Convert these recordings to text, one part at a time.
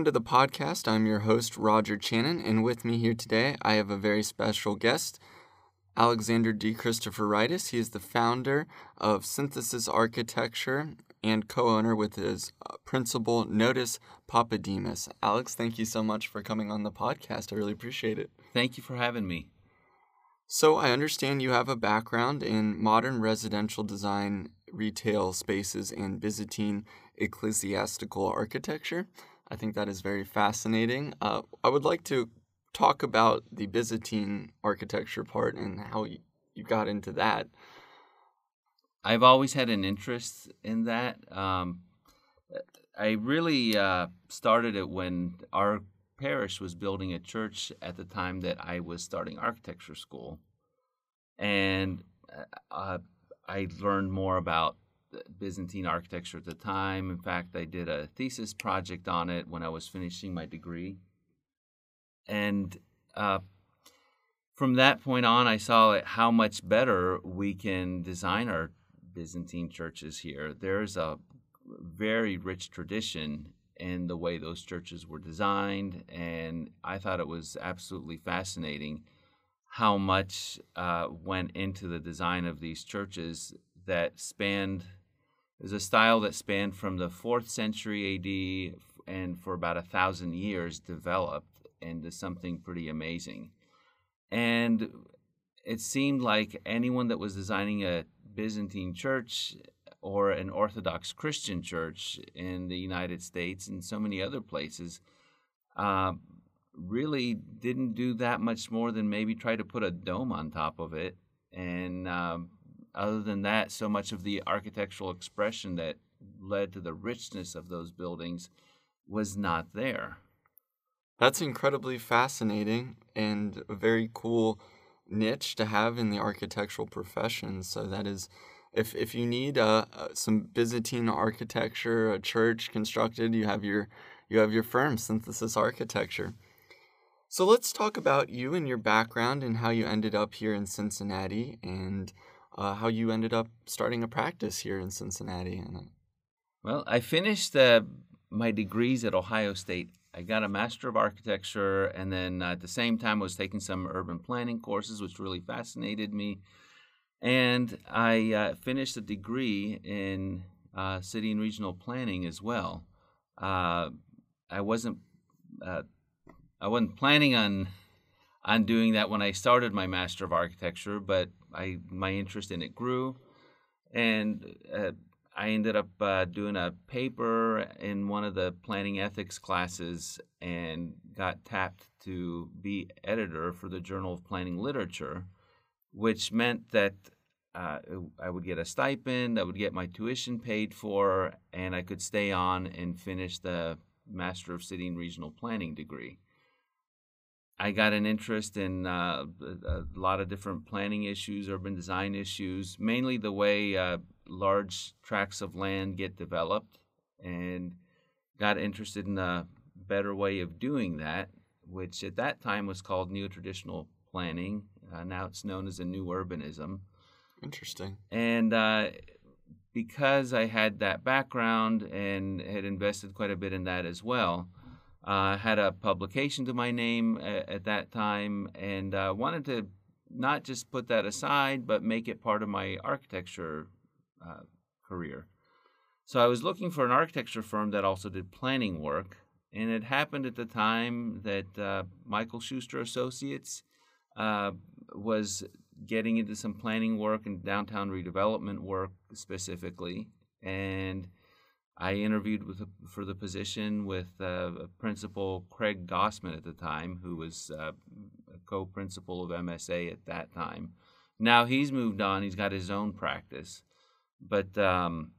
welcome to the podcast. I'm your host, Roger Channon, and with me here today, I have a very special guest, Alexander D. Christopheridis. He is the founder of Synthesis Architecture and co owner with his uh, principal, Notis Papademas. Alex, thank you so much for coming on the podcast. I really appreciate it. Thank you for having me. So, I understand you have a background in modern residential design, retail spaces, and Byzantine ecclesiastical architecture. I think that is very fascinating. Uh, I would like to talk about the Byzantine architecture part and how you, you got into that. I've always had an interest in that. Um, I really uh, started it when our parish was building a church at the time that I was starting architecture school. And uh, I learned more about Byzantine architecture at the time. In fact, I did a thesis project on it when I was finishing my degree. And uh, from that point on, I saw how much better we can design our Byzantine churches here. There's a very rich tradition in the way those churches were designed, and I thought it was absolutely fascinating how much uh, went into the design of these churches that spanned. There's a style that spanned from the fourth century AD and for about a thousand years developed into something pretty amazing. And it seemed like anyone that was designing a Byzantine church or an Orthodox Christian church in the United States and so many other places uh, really didn't do that much more than maybe try to put a dome on top of it. And um, other than that, so much of the architectural expression that led to the richness of those buildings was not there. That's incredibly fascinating and a very cool niche to have in the architectural profession. So that is, if if you need uh, uh, some Byzantine architecture, a church constructed, you have your you have your firm, Synthesis Architecture. So let's talk about you and your background and how you ended up here in Cincinnati and uh, how you ended up starting a practice here in Cincinnati. Uh, well, I finished uh, my degrees at Ohio State I got a Master of Architecture, and then uh, at the same time, I was taking some urban planning courses, which really fascinated me. And I uh, finished a degree in uh, city and regional planning as well. I wasn't I wasn't planning on on doing that when I started my Master of Architecture, but I my interest in it grew, and uh, I ended up uh, doing a paper in one of the planning ethics classes and got tapped to be editor for the Journal of Planning Literature, which meant that uh, I would get a stipend, I would get my tuition paid for, and I could stay on and finish the Master of City and Regional Planning degree. I got an interest in uh, a lot of different planning issues, urban design issues, mainly the way uh, large tracts of land get developed and got interested in a better way of doing that, which at that time was called neo-traditional planning. Uh, now it's known as a new urbanism. Interesting. And uh, because I had that background and had invested quite a bit in that as well, uh, had a publication to my name at, at that time and uh, wanted to not just put that aside, but make it part of my architecture uh, career. So I was looking for an architecture firm that also did planning work, and it happened at the time that uh, Michael Schuster Associates uh, was getting into some planning work and downtown redevelopment work specifically, and I interviewed with for the position with uh, Principal Craig Gossman at the time, who was uh, a co-principal of MSA at that time. Now he's moved on; he's got his own practice but um,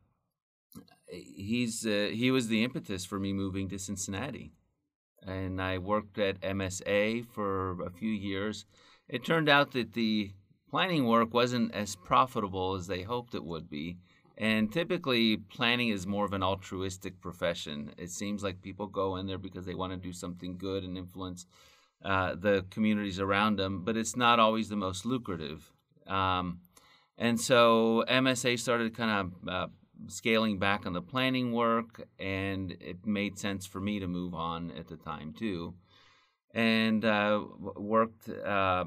he's uh, he was the impetus for me moving to Cincinnati, and I worked at MSA for a few years. It turned out that the planning work wasn't as profitable as they hoped it would be. And typically, planning is more of an altruistic profession. It seems like people go in there because they want to do something good and influence uh, the communities around them, but it's not always the most lucrative. Um, and so MSA started kind of uh, scaling back on the planning work, and it made sense for me to move on at the time too. And uh, worked, uh,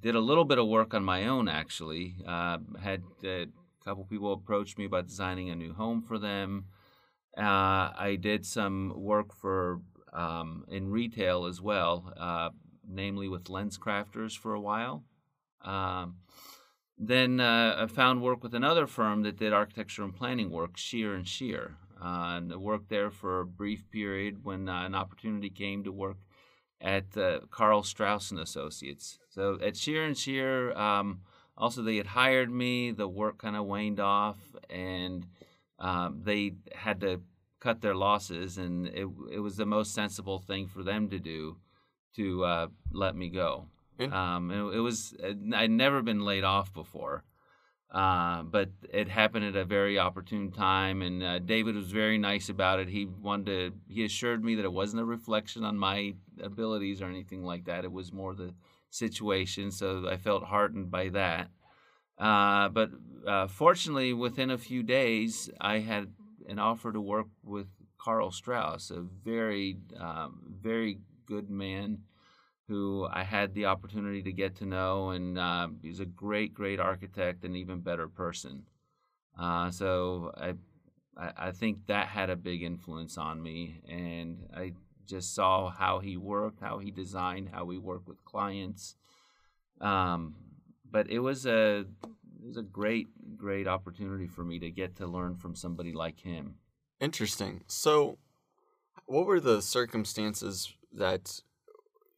did a little bit of work on my own actually. Uh, had couple people approached me about designing a new home for them. Uh, I did some work for um, in retail as well, uh, namely with LensCrafters for a while. Um, then uh, I found work with another firm that did architecture and planning work, Shear and Shear, uh, and I worked there for a brief period when uh, an opportunity came to work at uh, Carl Strauss and Associates. So at Shear and Shear, um, also they had hired me. The work kind of waned off, and um, they had to cut their losses, and it it was the most sensible thing for them to do to uh, let me go. Um, it, it, was I'd never been laid off before, uh, but it happened at a very opportune time, and uh, David was very nice about it. He wanted to, he assured me that it wasn't a reflection on my abilities or anything like that. It was more the situation, so I felt heartened by that. Uh, but uh, fortunately, within a few days, I had an offer to work with Carl Strauss, a very, um, very good man who I had the opportunity to get to know, and uh, he's a great, great architect and even better person. Uh, so I, I, I think that had a big influence on me, and I just saw how he worked, how he designed, how we work with clients. Um, but it was a it was a great, great opportunity for me to get to learn from somebody like him. Interesting. So, what were the circumstances that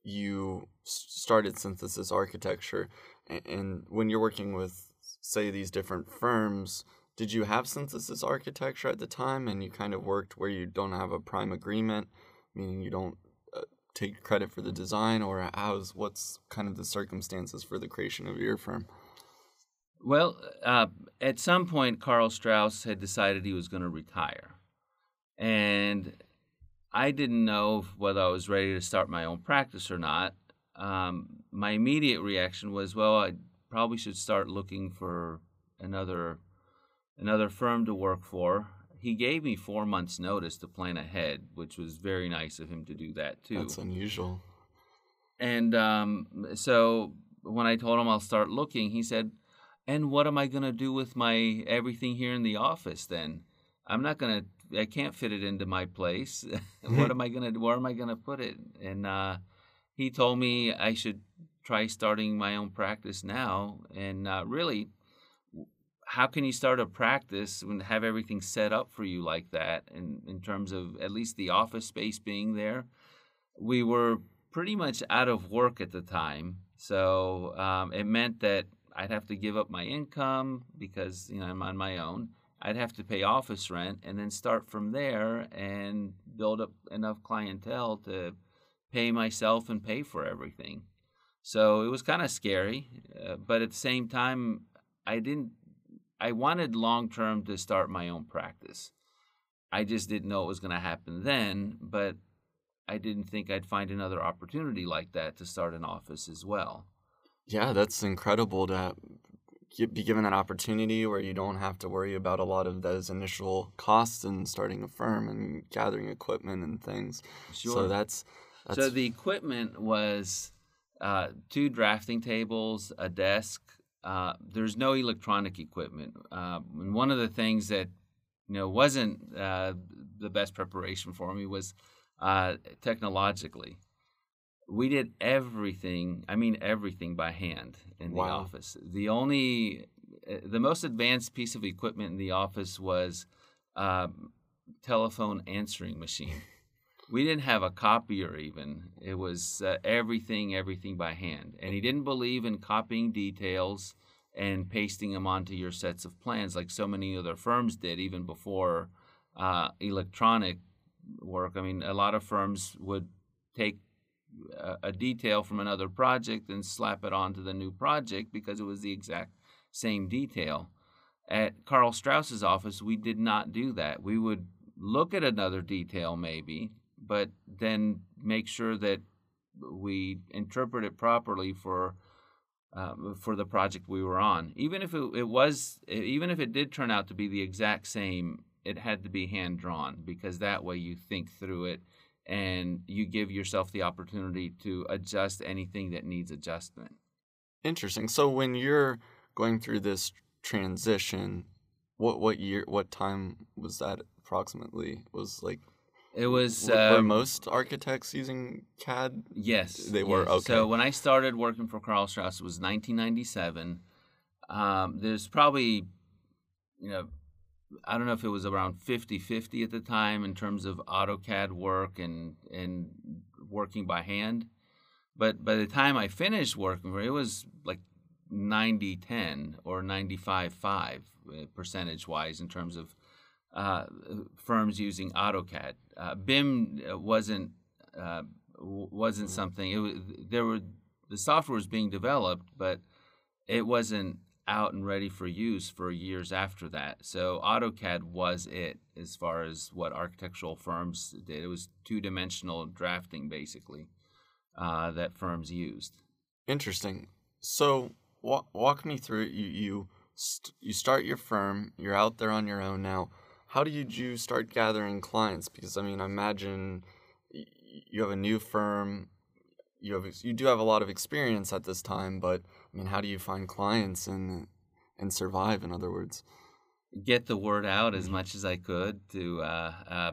you started synthesis architecture and when you're working with say these different firms did you have synthesis architecture at the time and you kind of worked where you don't have a prime agreement meaning you don't uh, take credit for the design or how's what's kind of the circumstances for the creation of your firm well uh, at some point Carl strauss had decided he was going to retire and I didn't know whether I was ready to start my own practice or not. Um, my immediate reaction was, well, I probably should start looking for another another firm to work for. He gave me four months' notice to plan ahead, which was very nice of him to do that too. That's unusual. And um, so when I told him I'll start looking, he said, "And what am I going to do with my everything here in the office then? I'm not going to I can't fit it into my place. what am I gonna? Where am I gonna put it? And uh, he told me I should try starting my own practice now. And uh, really, how can you start a practice and have everything set up for you like that? In in terms of at least the office space being there, we were pretty much out of work at the time, so um, it meant that I'd have to give up my income because you know I'm on my own I'd have to pay office rent and then start from there and build up enough clientele to pay myself and pay for everything. So it was kind of scary, uh, but at the same time, I didn't. I wanted long term to start my own practice. I just didn't know it was going to happen then, but I didn't think I'd find another opportunity like that to start an office as well. Yeah, that's incredible to be given that opportunity where you don't have to worry about a lot of those initial costs in starting a firm and gathering equipment and things. Sure. So that's, that's so the equipment was uh, two drafting tables, a desk. Uh, there's no electronic equipment. Uh, and one of the things that you know wasn't uh, the best preparation for me was uh, technologically we did everything i mean everything by hand in wow. the office the only the most advanced piece of equipment in the office was a telephone answering machine we didn't have a copier even it was uh, everything everything by hand and he didn't believe in copying details and pasting them onto your sets of plans like so many other firms did even before uh, electronic work i mean a lot of firms would take a, detail from another project and slap it onto the new project because it was the exact same detail. At Carl Strauss's office, we did not do that. We would look at another detail maybe, but then make sure that we interpret it properly for uh, for the project we were on. Even if it, it was, even if it did turn out to be the exact same, it had to be hand drawn because that way you think through it and you give yourself the opportunity to adjust anything that needs adjustment. Interesting. So when you're going through this transition, what what year, what time was that approximately? Was like it was. Were, were um, most architects using CAD? Yes, They were? yes. Okay. So when I started working for Carl Strauss, it was 1997. Um, there's probably, you know, I don't know if it was around 50-50 at the time in terms of AutoCAD work and and working by hand. But by the time I finished working for it, it was like 90-10 or 95-5 uh, percentage wise in terms of uh, firms using AutoCAD. Uh, BIM wasn't uh, wasn't something. It was there were the software was being developed, but it wasn't out and ready for use for years after that. So AutoCAD was it as far as what architectural firms did. It was two dimensional drafting basically uh, that firms used. Interesting. So walk walk me through it. You you st- you start your firm. You're out there on your own now. How did you start gathering clients? Because I mean, I imagine you have a new firm. You have you do have a lot of experience at this time, but I mean, how do you find clients and and survive? In other words, get the word out as much as I could. To uh, uh,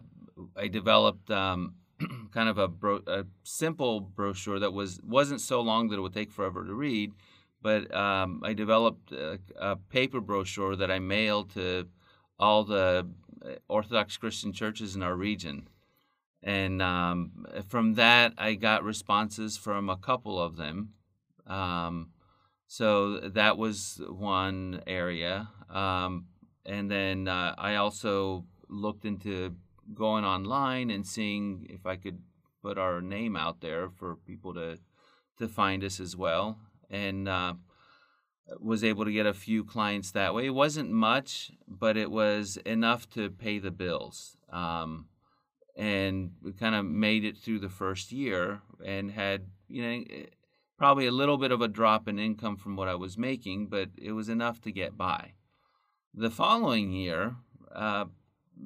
I developed um, kind of a, bro- a simple brochure that was wasn't so long that it would take forever to read, but um, I developed a, a paper brochure that I mailed to all the uh, Orthodox Christian churches in our region. And um, from that, I got responses from a couple of them. Um, so that was one area. Um, and then uh, I also looked into going online and seeing if I could put our name out there for people to to find us as well. And uh, was able to get a few clients that way. It wasn't much, but it was enough to pay the bills. Um, and we kind of made it through the first year and had, you know, eh, probably a little bit of a drop in income from what I was making, but it was enough to get by. The following year, uh,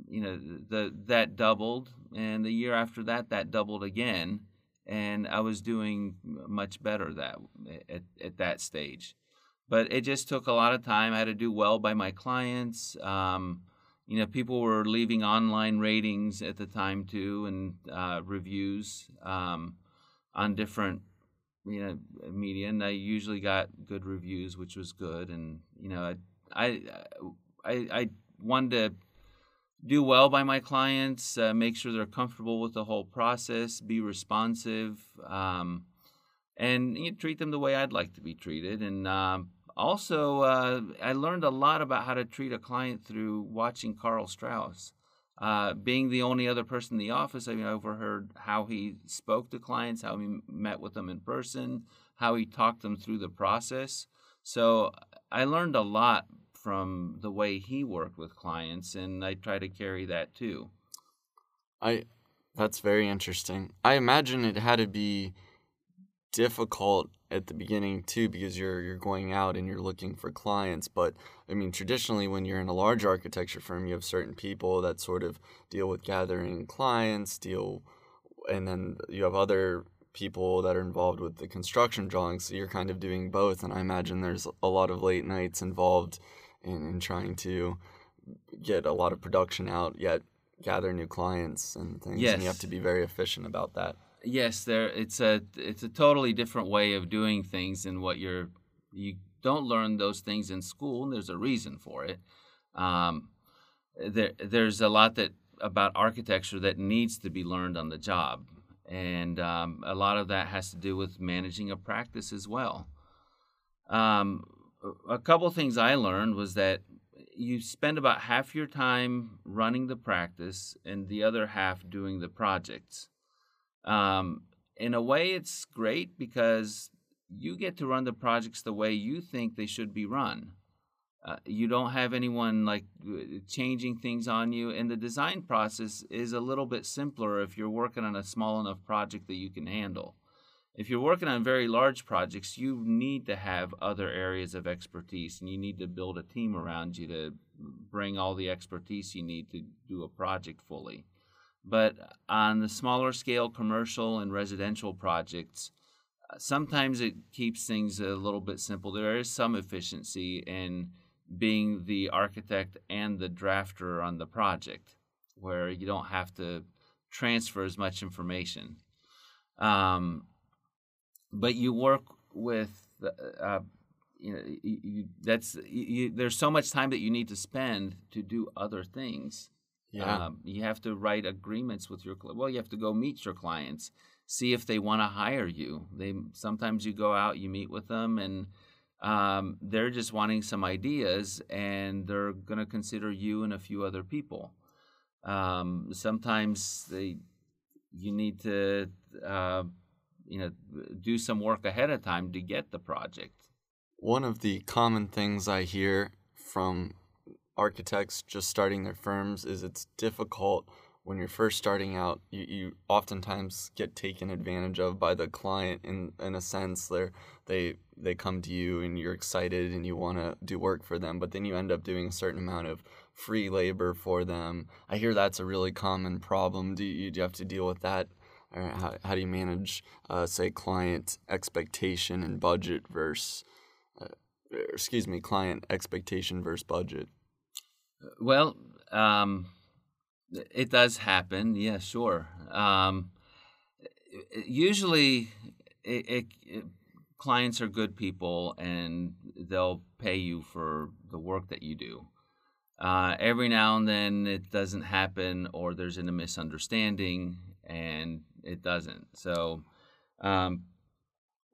you know, the that doubled, and the year after that, that doubled again, and I was doing much better that at, at that stage but it just took a lot of time. I had to do well by my clients. Um, you know, people were leaving online ratings at the time too, and uh, reviews um, on different you know media, and I usually got good reviews, which was good. And you know, I I I, I wanted to do well by my clients, uh, make sure they're comfortable with the whole process, be responsive. Um, and you know, treat them the way I'd like to be treated, and um, also, uh, I learned a lot about how to treat a client through watching Carl Strauss. Uh, being the only other person in the office, I mean, I overheard how he spoke to clients, how he met with them in person, how he talked them through the process. So I learned a lot from the way he worked with clients, and I try to carry that too. I that's very interesting. I imagine it had to be difficult at the beginning too because you're you're going out and you're looking for clients but i mean traditionally when you're in a large architecture firm you have certain people that sort of deal with gathering clients deal and then you have other people that are involved with the construction drawings so you're kind of doing both and i imagine there's a lot of late nights involved in, in trying to get a lot of production out yet gather new clients and things yes. and you have to be very efficient about that yes there it's a it's a totally different way of doing things than what you're you don't learn those things in school and there's a reason for it. Um, there there's a lot that about architecture that needs to be learned on the job and um, a lot of that has to do with managing a practice as well. Um, a couple things i learned was that you spend about half your time running the practice and the other half doing the projects um, in a way, it's great because you get to run the projects the way you think they should be run. Uh, you don't have anyone like changing things on you, and the design process is a little bit simpler if you're working on a small enough project that you can handle. if you're working on very large projects, you need to have other areas of expertise and you need to build a team around you to bring all the expertise you need to do a project fully. But on the smaller scale commercial and residential projects, uh, sometimes it keeps things a little bit simple. There is some efficiency in being the architect and the drafter on the project, where you don't have to transfer as much information. Um, but you work with uh, you know you, that's you, there's so much time that you need to spend to do other things Yeah. um, you have to write agreements with your well you have to go meet your clients see if they want to hire you. They sometimes you go out you meet with them and um, they're just wanting some ideas and they're going to consider you and a few other people. Um, sometimes they you need to uh, you know do some work ahead of time to get the project. One of the common things I hear from architects just starting their firms is it's difficult when you're first starting out. You, you oftentimes get taken advantage of by the client in in a sense. They they they come to you and you're excited and you want to do work for them, but then you end up doing a certain amount of free labor for them. I hear that's a really common problem. Do you, do you have to deal with that? Or how, how do you manage, uh, say, client expectation and budget versus excuse me, client expectation versus budget. Well, um, it does happen. Yeah, sure. Um, usually, it, it, it, clients are good people, and they'll pay you for the work that you do. Uh, every now and then, it doesn't happen, or there's a misunderstanding, and it doesn't. So. Um,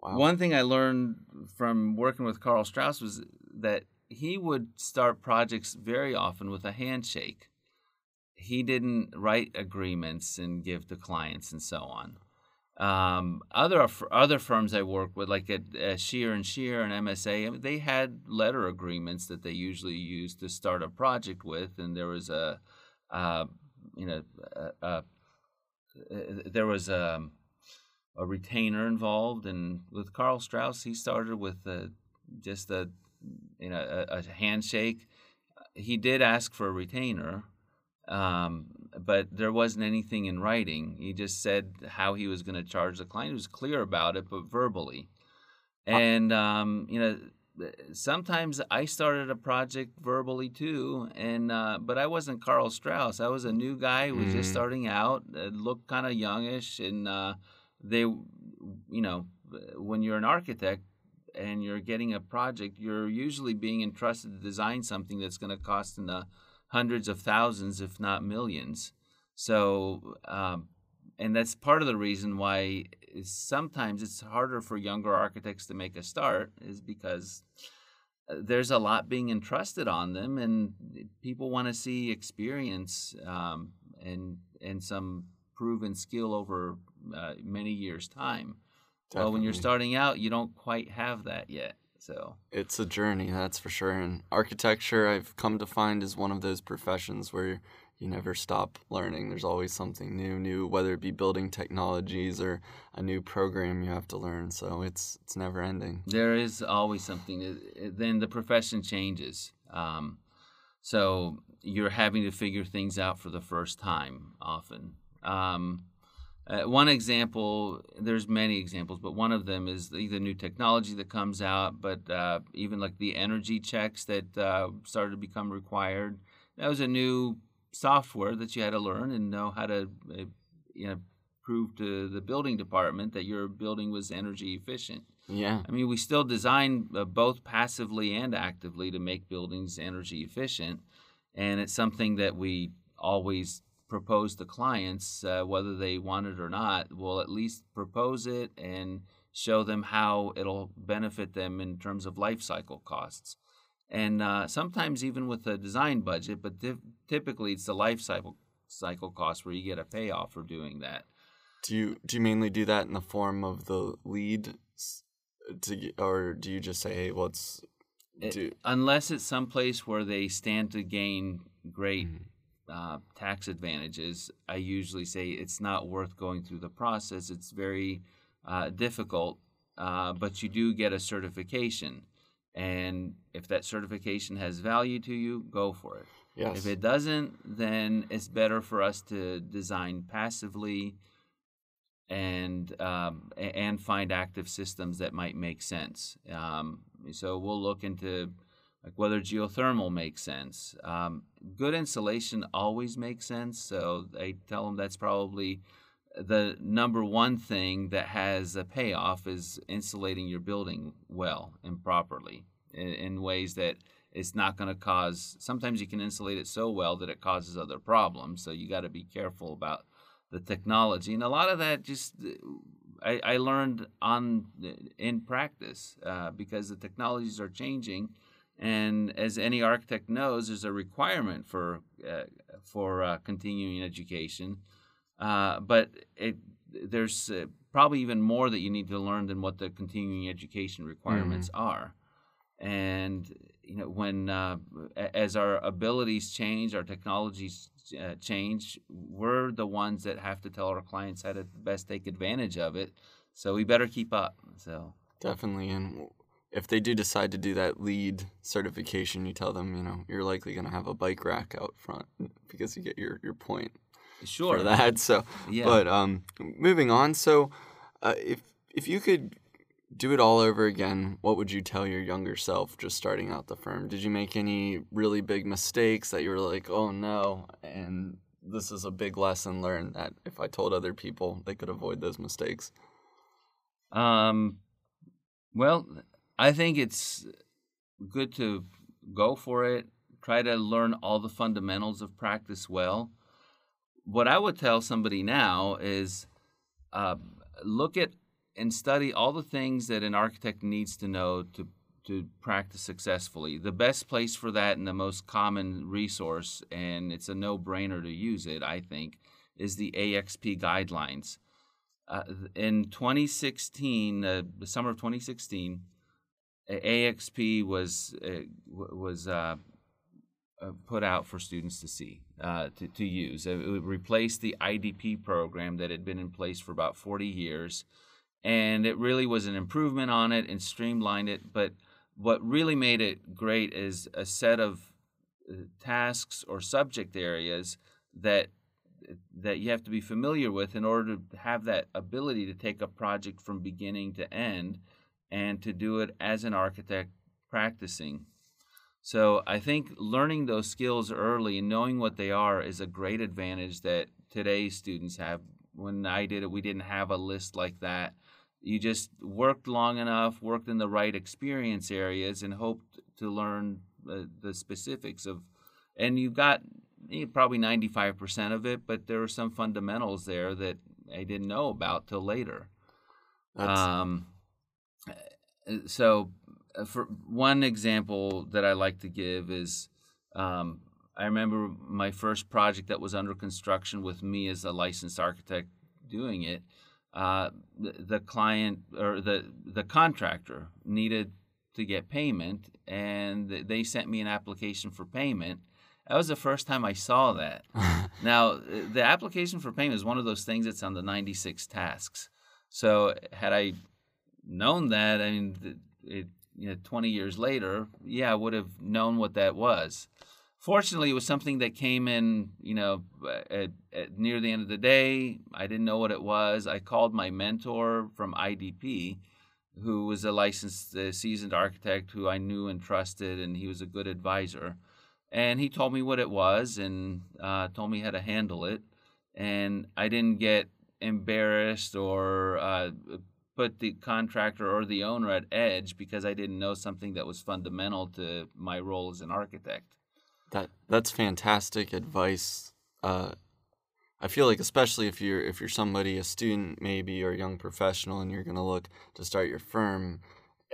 Wow. One thing I learned from working with Carl Strauss was that he would start projects very often with a handshake. He didn't write agreements and give to clients and so on. Um, other other firms I work with, like at, at Shear and Shear and MSA, they had letter agreements that they usually used to start a project with, and there was a, uh, you know, a, a, there was a a retainer involved, and with Carl Strauss, he started with a, just a you know a, a, handshake. He did ask for a retainer, um, but there wasn't anything in writing. He just said how he was going to charge the client. He was clear about it, but verbally. And um, you know, sometimes I started a project verbally too, and uh, but I wasn't Carl Strauss. I was a new guy who was Mm. just starting out, uh, looked kind of youngish, and uh, they, you know, when you're an architect and you're getting a project, you're usually being entrusted to design something that's going to cost in the hundreds of thousands, if not millions. So, um, and that's part of the reason why sometimes it's harder for younger architects to make a start, is because uh, there's a lot being entrusted on them, and people want to see experience um, and and some proven skill over uh, many years' time. Well, when you're starting out, you don't quite have that yet. So It's a journey, that's for sure. And architecture, I've come to find, is one of those professions where you never stop learning. There's always something new, new, whether it be building technologies or a new program you have to learn. So it's it's never ending. there is always something. Then the profession changes. Um, so you're having to figure things out for the first time often. Um, uh, one example, there's many examples, but one of them is the, the new technology that comes out, but uh, even like the energy checks that uh, started to become required. That was a new software that you had to learn and know how to, uh, you know, prove to the building department that your building was energy efficient. Yeah. I mean, we still design uh, both passively and actively to make buildings energy efficient, and it's something that we always propose to clients, uh, whether they want it or not. We'll at least propose it and show them how it'll benefit them in terms of life cycle costs, and uh, sometimes even with a design budget. But ty- typically, it's the life cycle cycle cost where you get a payoff for doing that. Do you do you mainly do that in the form of the LEED, to or do you just say, hey, what's It- do unless it's someplace where they stand to gain great Mhm. Uh, tax advantages, I usually say it's not worth going through the process. It's very uh, difficult, uh, but you do get a certification. And if that certification has value to you, go for it. Yes. If it doesn't, then it's better for us to design passively and um, and find active systems that might make sense. Um, so we'll look into like whether geothermal makes sense. Um, good insulation always makes sense. So I tell them that's probably the number one thing that has a payoff is insulating your building well and properly in, in ways that it's not going to cause. Sometimes you can insulate it so well that it causes other problems. So you got to be careful about the technology, and a lot of that just I, I learned on in practice uh, because the technologies are changing, and as any architect knows, there's a requirement for uh, for uh, continuing education, uh, but it there's uh, probably even more that you need to learn than what the continuing education requirements mm-hmm. are, and you know when uh, as our abilities change, our technologies uh, change, we're the ones that have to tell our clients how to best take advantage of it. So we better keep up. So definitely, and if they do decide to do that LEED certification, you tell them, you know, you're likely going to have a bike rack out front because you get your your point. Sure. For that, so yeah. But um, moving on, so uh, if if you could do it all over again, what would you tell your younger self just starting out the firm? Did you make any really big mistakes that you were like, oh no? And this is a big lesson learned that if I told other people, they could avoid those mistakes. Um, well, I think it's good to go for it. Try to learn all the fundamentals of practice well. What I would tell somebody now is uh, look at and study all the things that an architect needs to know to to practice successfully. The best place for that and the most common resource, and it's a no-brainer to use it, I think, is the AXP guidelines. Uh, in 2016, uh, the summer of 2016, AXP was uh, was uh, uh, put out for students to see uh, to, to use. It replaced the IDP program that had been in place for about 40 years and it really was an improvement on it and streamlined it. But what really made it great is a set of tasks or subject areas that that you have to be familiar with in order to have that ability to take a project from beginning to end and to do it as an architect practicing. So I think learning those skills early and knowing what they are is a great advantage that today's students have. When I did it, we didn't have a list like that you just worked long enough, worked in the right experience areas, and hoped to learn uh, the specifics of. And you got eh, probably 95% of it, but there were some fundamentals there that I didn't know about till later. Um, eh, so, uh, for one example that I like to give is um, I remember my first project that was under construction with me as a licensed architect doing it uh, the, the client or the the contractor needed to get payment, and they sent me an application for payment. That was the first time I saw that. now, the application for payment is one of those things that's on the 96 tasks. So, had I known that, I mean, it, you know, 20 years later, yeah, I would have known what that was fortunately, it was something that came in, you know, at, at near the end of the day. I didn't know what it was. I called my mentor from IDP, who was a licensed, uh, seasoned architect who I knew and trusted, and he was a good advisor. And he told me what it was and uh, told me how to handle it. And I didn't get embarrassed or uh, put the contractor or the owner at edge because I didn't know something that was fundamental to my role as an architect. That that's fantastic advice. Uh, I feel like especially if you're if you're somebody a student maybe or a young professional and you're gonna look to start your firm,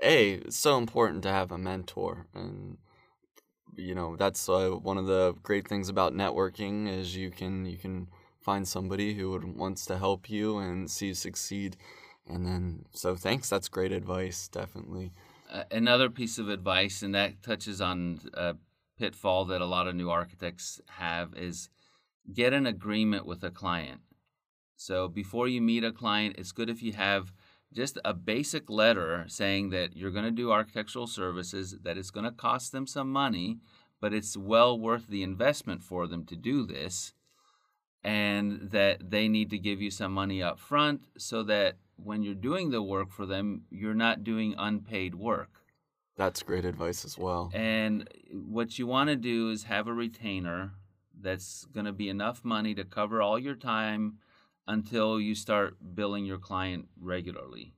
a it's so important to have a mentor and you know that's uh, one of the great things about networking is you can you can find somebody who wants to help you and see you succeed and then so thanks that's great advice definitely uh, another piece of advice and that touches on a pitfall that a lot of new architects have is get an agreement with a client. So before you meet a client, it's good if you have just a basic letter saying that you're going to do architectural services, that it's going to cost them some money, but it's well worth the investment for them to do this, and that they need to give you some money up front so that when you're doing the work for them, you're not doing unpaid work. That's great advice as well. And what you want to do is have a retainer that's going to be enough money to cover all your time until you start billing your client regularly.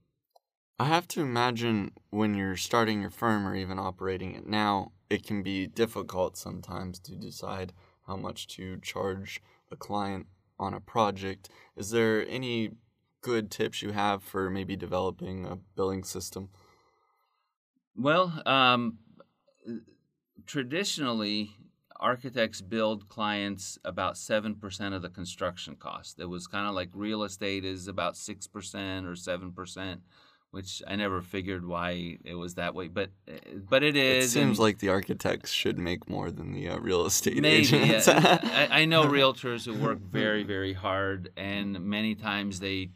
I have to imagine when you're starting your firm or even operating it now, it can be difficult sometimes to decide how much to charge a client on a project. Is there any good tips you have for maybe developing a billing system? Well, um, traditionally, architects billed clients about 7% of the construction cost. It was kind of like real estate is about 6% or 7%, which I never figured why it was that way, but but it is. It seems like the architects should make more than the uh, real estate maybe, agents. I, I know realtors who work very, very hard, and many times they,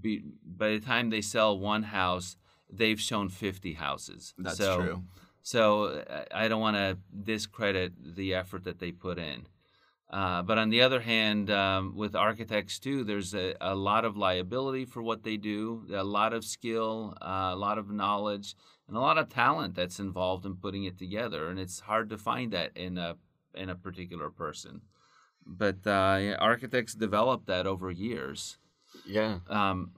be, by the time they sell one house, they've shown 50 houses. That's so, true. So uh, I don't want to discredit the effort that they put in. Uh, but on the other hand, um, with architects too, there's a, a, lot of liability for what they do, a lot of skill, uh, a lot of knowledge, and a lot of talent that's involved in putting it together. And it's hard to find that in a in a particular person. But uh, yeah, architects develop that over years. Yeah. Um,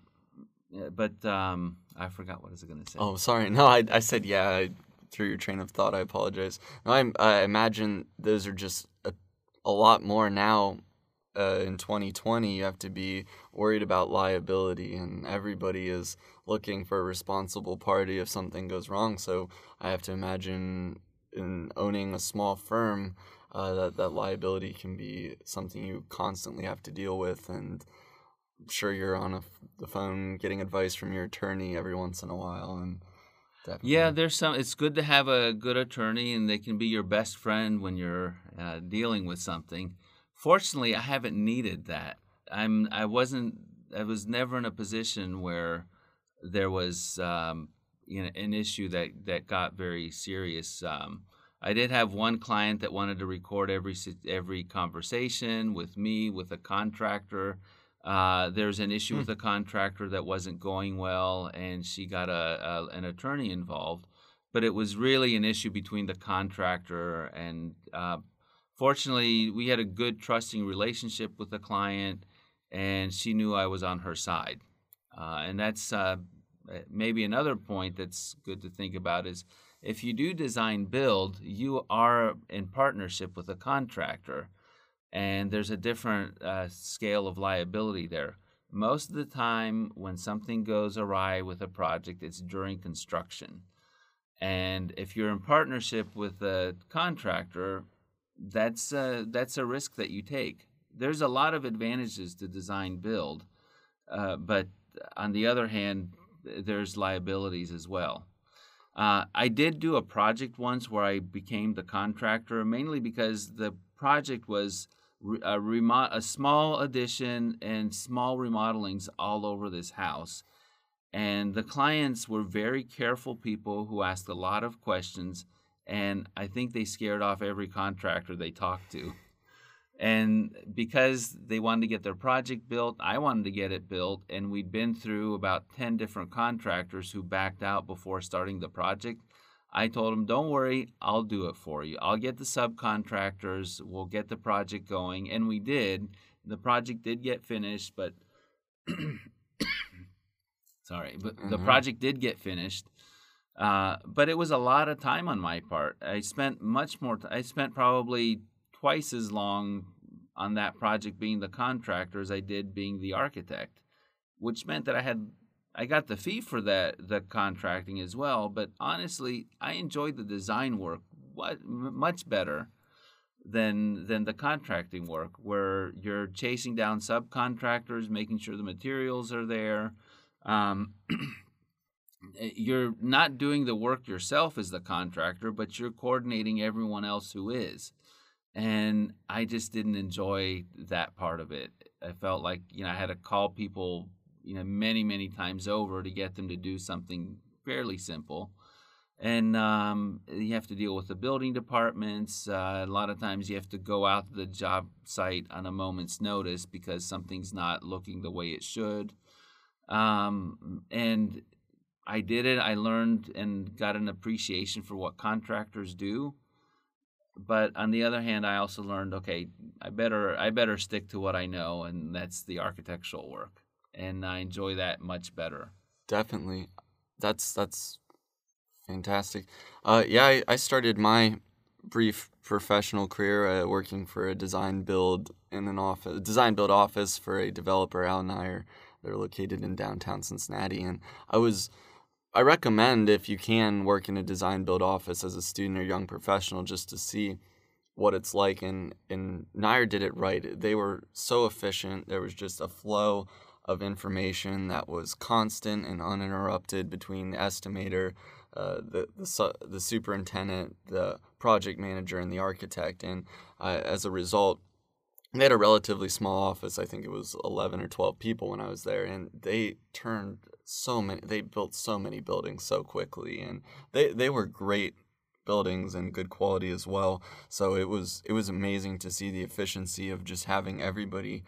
but um, I forgot what I was going to say. Oh, sorry. No, I, I said yeah. I, threw your train of thought, I apologize. No, I, I imagine those are just a, lot more now. Uh, in 2020, you have to be worried about liability, and everybody is looking for a responsible party if something goes wrong. So I have to imagine in owning a small firm, uh, that that liability can be something you constantly have to deal with, and I'm sure you're on a, the phone getting advice from your attorney every once in a while, and Definitely. Yeah, there's some. It's good to have a good attorney, and they can be your best friend when you're uh, dealing with something. Fortunately, I haven't needed that. I'm. I wasn't. I was never in a position where there was um, you know, an issue that that got very serious. Um, I did have one client that wanted to record every every conversation with me with a contractor uh, there's an issue with a contractor that wasn't going well, and she got a, a, an attorney involved. But it was really an issue between the contractor and. Uh, fortunately, we had a good trusting relationship with the client, and she knew I was on her side. Uh, and that's uh, maybe another point that's good to think about is if you do design build, you are in partnership with a contractor and there's a different uh, scale of liability there. Most of the time, when something goes awry with a project, it's during construction. And if you're in partnership with a contractor, that's a, that's a risk that you take. There's a lot of advantages to design build, uh, but on the other hand, there's liabilities as well. Uh, I did do a project once where I became the contractor, mainly because the project was a, remo- a small addition and small remodelings all over this house. And the clients were very careful people who asked a lot of questions. And I think they scared off every contractor they talked to. And because they wanted to get their project built, I wanted to get it built. And we'd been through about 10 different contractors who backed out before starting the project. I told him, don't worry, I'll do it for you. I'll get the subcontractors, we'll get the project going. And we did. The project did get finished, but sorry, but mm-hmm. the project did get finished. Uh, but it was a lot of time on my part. I spent much more, t- I I spent probably twice as long on that project being the contractor as I did being the architect, which meant that I had I got the fee for that the contracting as well, but honestly, I enjoyed the design work what much better than than the contracting work where you're chasing down subcontractors, making sure the materials are there. Um, eh, you're not doing the work yourself as the contractor, but you're coordinating everyone else who is. And I just didn't enjoy that part of it. I felt like, you know, I had to call people you know many many times over to get them to do something fairly simple and um, you have to deal with the building departments. Uh, a lot of times you have to go out to the job site on a moment's notice because something's not looking the way it should. Um, and I did it. I learned and got an appreciation for what contractors do. But on the other hand, I also learned, okay, I better I better stick to what I know, and that's the architectural work, and I enjoy that much better. Definitely, that's that's fantastic. Uh, yeah, I, I started my brief professional career uh, working for a design build in an office, design build office for a developer, Al Neyer. They're located in downtown Cincinnati, and I was I recommend if you can work in a design build office as a student or young professional just to see what it's like and and Neyer did it right. They were so efficient. There was just a flow of information that was constant and uninterrupted between the estimator, uh, the the the superintendent, the project manager, and the architect. And uh, as a result, they had a relatively small office. I think it was eleven or twelve people when I was there, and they turned so many they built so many buildings so quickly and they they were great buildings and good quality as well so it was it was amazing to see the efficiency of just having everybody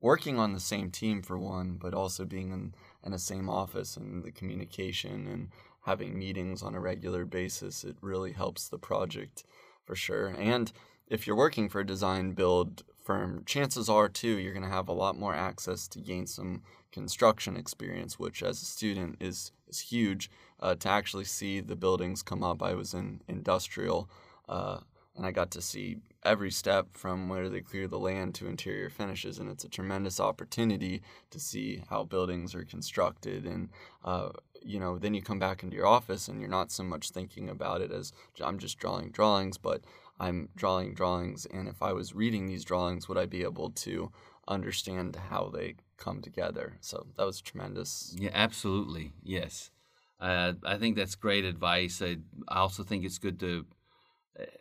working on the same team for one but also being in in the same office and the communication and having meetings on a regular basis it really helps the project for sure and if you're working for a design build firm chances are too you're going to have a lot more access to gain some construction experience, which as a student is is huge. Uh, to actually see the buildings come up, I was in industrial, uh, and I got to see every step from where they clear the land to interior finishes, and it's a tremendous opportunity to see how buildings are constructed. And uh, you know, then you come back into your office, and you're not so much thinking about it as I'm just drawing drawings, but I'm drawing drawings, and if I was reading these drawings, would I be able to understand how they come together. So that was tremendous. Yeah, absolutely. Yes. Uh, I think that's great advice. I, I also think it's good to,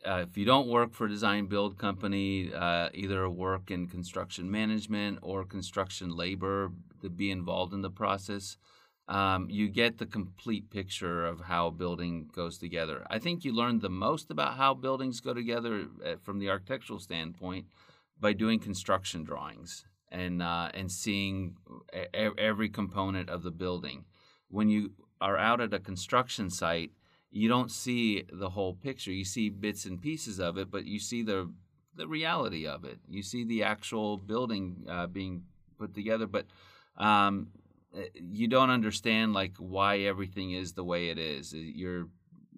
uh, if you don't work for a design build company, uh, either work in construction management or construction labor to be involved in the process. Um, you get the complete picture of how a building goes together. I think you learn the most about how buildings go together uh, from the architectural standpoint by doing construction drawings and uh, and seeing every component of the building. When you are out at a construction site, you don't see the whole picture. You see bits and pieces of it, but you see the the reality of it. You see the actual building uh, being put together, but um, eh, you don't understand like why everything is the way it is. You're,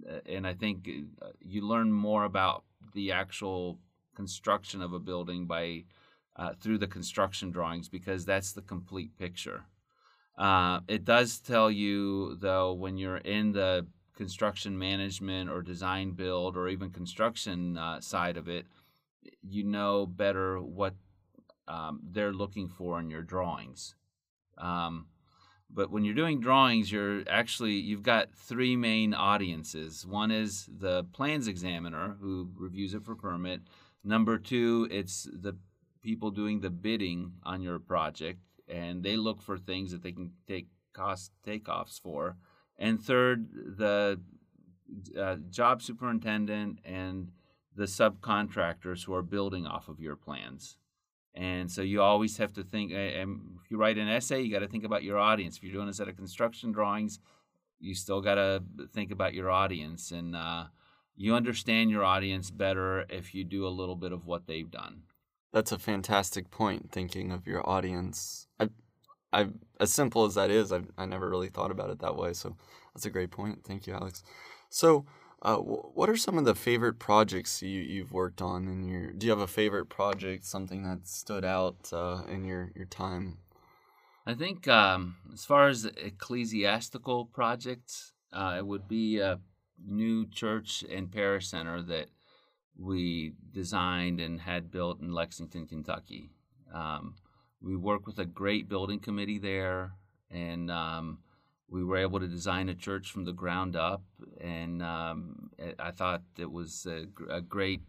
eh, and I think you learn more about the actual construction of a building by uh, through the construction drawings because that's the complete picture. Uh, it does tell you, though, when you're in the construction management or design build or even construction uh, side of it, you know better what um, they're looking for in your drawings. Um, but when you're doing drawings, you're actually you've got three main audiences. One is the plans examiner who reviews it for permit. Number two, it's the people doing the bidding on your project, and they look for things that they can take cost takeoffs for. And third, the uh, job superintendent and the subcontractors who are building off of your plans. And so you always have to think. And if you write an essay, you got to think about your audience. If you're doing a set of construction drawings, you still got to think about your audience, and uh, you understand your audience better if you do a little bit of what they've done. That's a fantastic point. Thinking of your audience, I, I, as simple as that is, I, I never really thought about it that way. So that's a great point. Thank you, Alex. So, uh, what are some of the favorite projects you you've worked on in your? Do you have a favorite project, something that stood out uh, in your your time? I think um, as far as ecclesiastical projects, uh, it would be a new church and parish center that we designed and had built in Lexington, Kentucky. Um, we worked with a great building committee there, and um, we were able to design a church from the ground up. And um, I thought it was a, a great,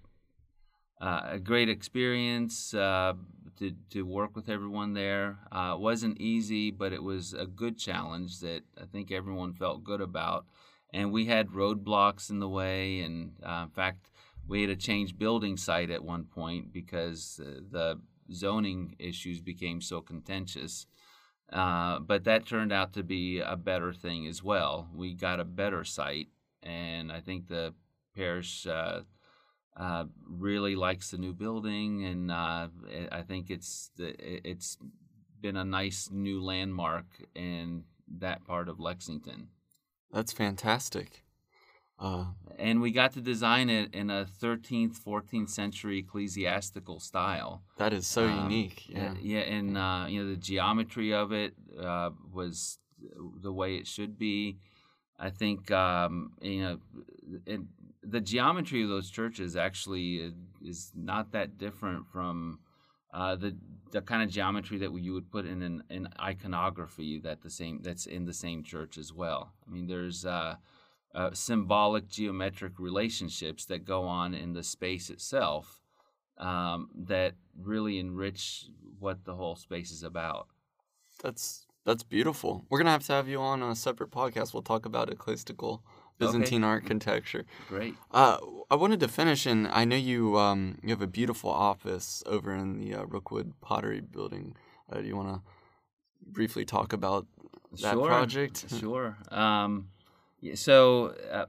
uh, a great experience. Uh, to to work with everyone there. Uh, it wasn't easy, but it was a good challenge that I think everyone felt good about. And we had roadblocks in the way, and uh, in fact, we had to change building site at one point because uh, the zoning issues became so contentious. Uh, but that turned out to be a better thing as well. We got a better site, and I think the parish uh, uh, really likes the new building, and uh, I think it's it's been a nice new landmark in that part of Lexington. That's fantastic. Uh, and we got to design it in a 13th, 14th century ecclesiastical style. That is so um, unique. Yeah, yeah, and uh, you know the geometry of it uh, was the way it should be. I think um, you know it, the geometry of those churches actually is not that different from uh, the the kind of geometry that you would put in an, an, iconography that the same that's in the same church as well. I mean, there's uh, uh, symbolic geometric relationships that go on in the space itself um, that really enrich what the whole space is about. That's that's beautiful. We're gonna have to have you on a separate podcast. We'll talk about ecclesiastical Byzantine okay. architecture. Great. Uh, I wanted to finish, and I know you um, you have a beautiful office over in the uh, Rookwood Pottery Building. Uh, do you want to briefly talk about that sure. project? Sure. Um, so uh,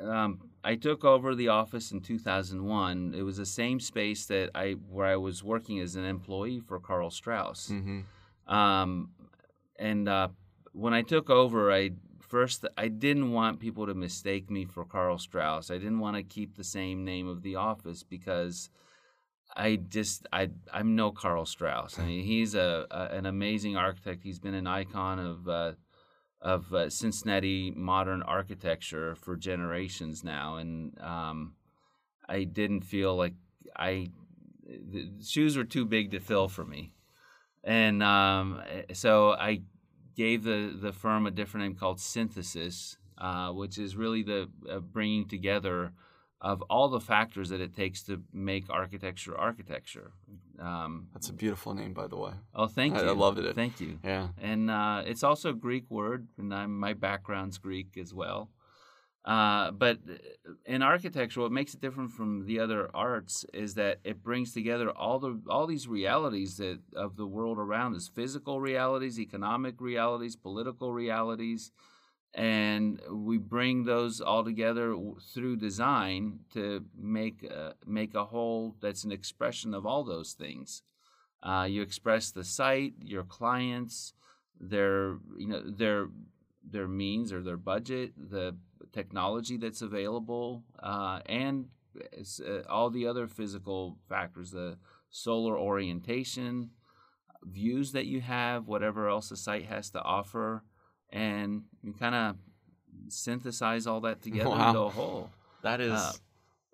um, I took over the office in 2001. It was the same space that I where I was working as an employee for Carl Strauss. Mm-hmm. Um, and uh, when I took over, I first I didn't want people to mistake me for Carl Strauss. I didn't want to keep the same name of the office because I just I I'm no Carl Strauss. I mean, he's a, a an amazing architect. He's been an icon of uh, of uh, Cincinnati modern architecture for generations now, and um, I didn't feel like I the shoes were too big to fill for me, and um, so I gave the the firm a different name called Synthesis, uh, which is really the uh, bringing together of all the factors that it takes to make architecture architecture. Um, That's a beautiful name, by the way. Oh, thank you. I, I loved it. Thank you. Yeah. And uh, it's also a Greek word, and I'm, my background's Greek as well. Uh, but in architecture, what makes it different from the other arts is that it brings together all the all these realities that of the world around us: physical realities, economic realities, political realities, and we bring those all together through design to make a, make a whole that's an expression of all those things. Uh, you express the site, your clients, their you know their their means or their budget, the technology that's available, uh, and uh, all the other physical factors, the solar orientation, views that you have, whatever else the site has to offer and you kind of synthesize all that together wow. into a whole. That is uh,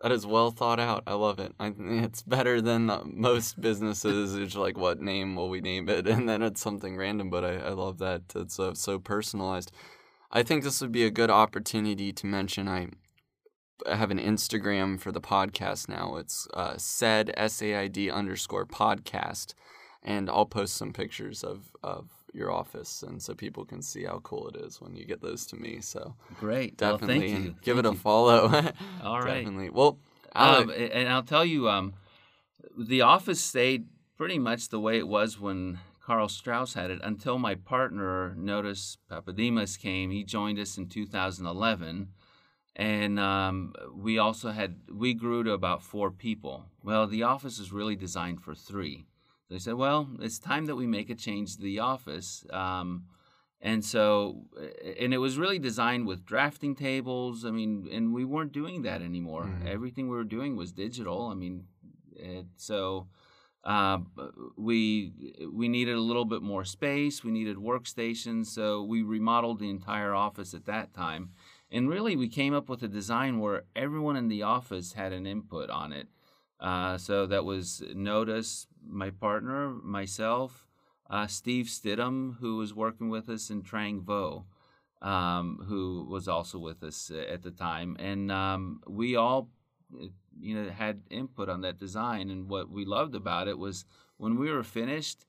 that is well thought out. I love it. I, it's better than most businesses. it's like, what name will we name it? And then it's something random. But I, I love that it's uh, so personalized. I think this would be a good opportunity to mention. I have an Instagram for the podcast now. It's uh, said S A I D underscore podcast, and I'll post some pictures of of your office, and so people can see how cool it is when you get those to me. So great, definitely well, give thank it a follow. All right, definitely. Well, um, and I'll tell you, um, the office stayed pretty much the way it was when Carl Strauss had it until my partner Notis Papademos came. He joined us in 2011 and um, we also had we grew to about four people well the office is really designed for three they said, well, it's time that we make a change to the office. Um, and so, and it was really designed with drafting tables. I mean, and we weren't doing that anymore. Mm-hmm. Everything we were doing was digital. I mean, it, so uh, we we needed a little bit more space. We needed workstations. So we remodeled the entire office at that time. And really, we came up with a design where everyone in the office had an input on it. Uh, so that was Notis, my partner, myself, uh, Steve Stidham, who was working with us in Trang Vo, um, who was also with us at the time, and um, we all, you know, had input on that design. And what we loved about it was when we were finished,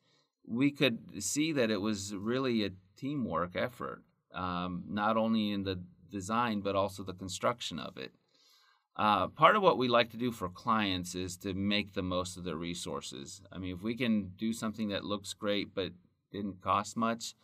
we could see that it was really a teamwork effort, um, not only in the design but also the construction of it. Uh, part of what we like to do for clients is to make the most of their resources. I mean, if we can do something that looks great but didn't cost much,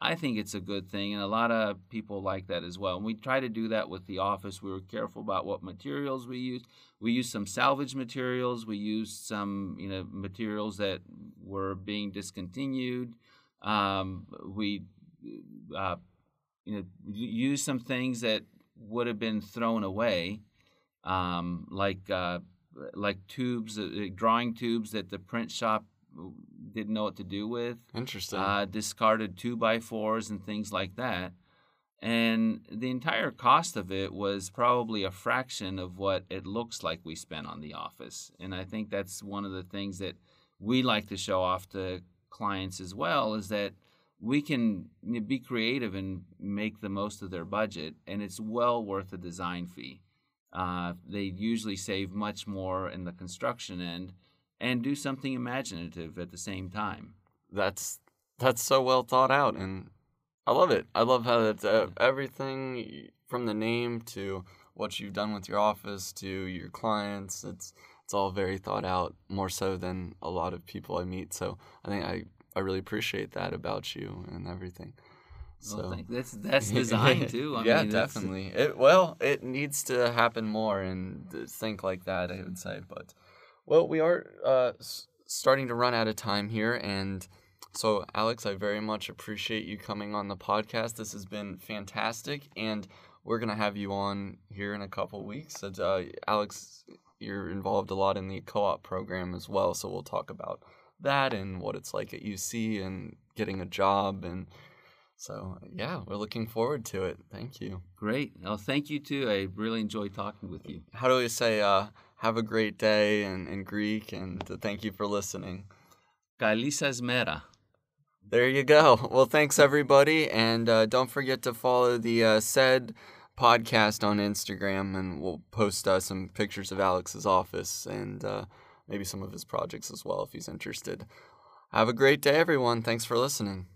I think it's a good thing, and a lot of people like that as well. And we try to do that with the office. We were careful about what materials we used. We used some salvage materials. We used some, you know, materials that were being discontinued. Um, we, uh, you know, used some things that would have been thrown away, um, like uh, like tubes, uh, drawing tubes that the print shop didn't know what to do with. Interesting. Uh, discarded two by fours and things like that. And the entire cost of it was probably a fraction of what it looks like we spent on the office. And I think that's one of the things that we like to show off to clients as well is that we can be creative and make the most of their budget, and it's well worth the design fee. Uh, they usually save much more in the construction end and do something imaginative at the same time. That's that's so well thought out, and I love it. I love how it's uh, everything from the name to what you've done with your office to your clients. It's it's all very thought out, more so than a lot of people I meet. So I think I I really appreciate that about you and everything. So well, that's that's design too. I yeah, mean, definitely. It well, it needs to happen more and think like that. I would say, but well, we are uh, starting to run out of time here, and so Alex, I very much appreciate you coming on the podcast. This has been fantastic, and we're gonna have you on here in a couple weeks. And, uh, Alex, you're involved a lot in the co-op program as well, so we'll talk about that and what it's like at UC and getting a job and. So yeah, we're looking forward to it. Thank you. Great. Well, thank you too. I really enjoyed talking with you. How do we say uh, have a great day in, in Greek, and thank you for listening. Kalisas mera. There you go. Well, thanks everybody, and uh, don't forget to follow the uh, said podcast on Instagram, and we'll post uh, some pictures of Alex's office and uh, maybe some of his projects as well if he's interested. Have a great day, everyone. Thanks for listening.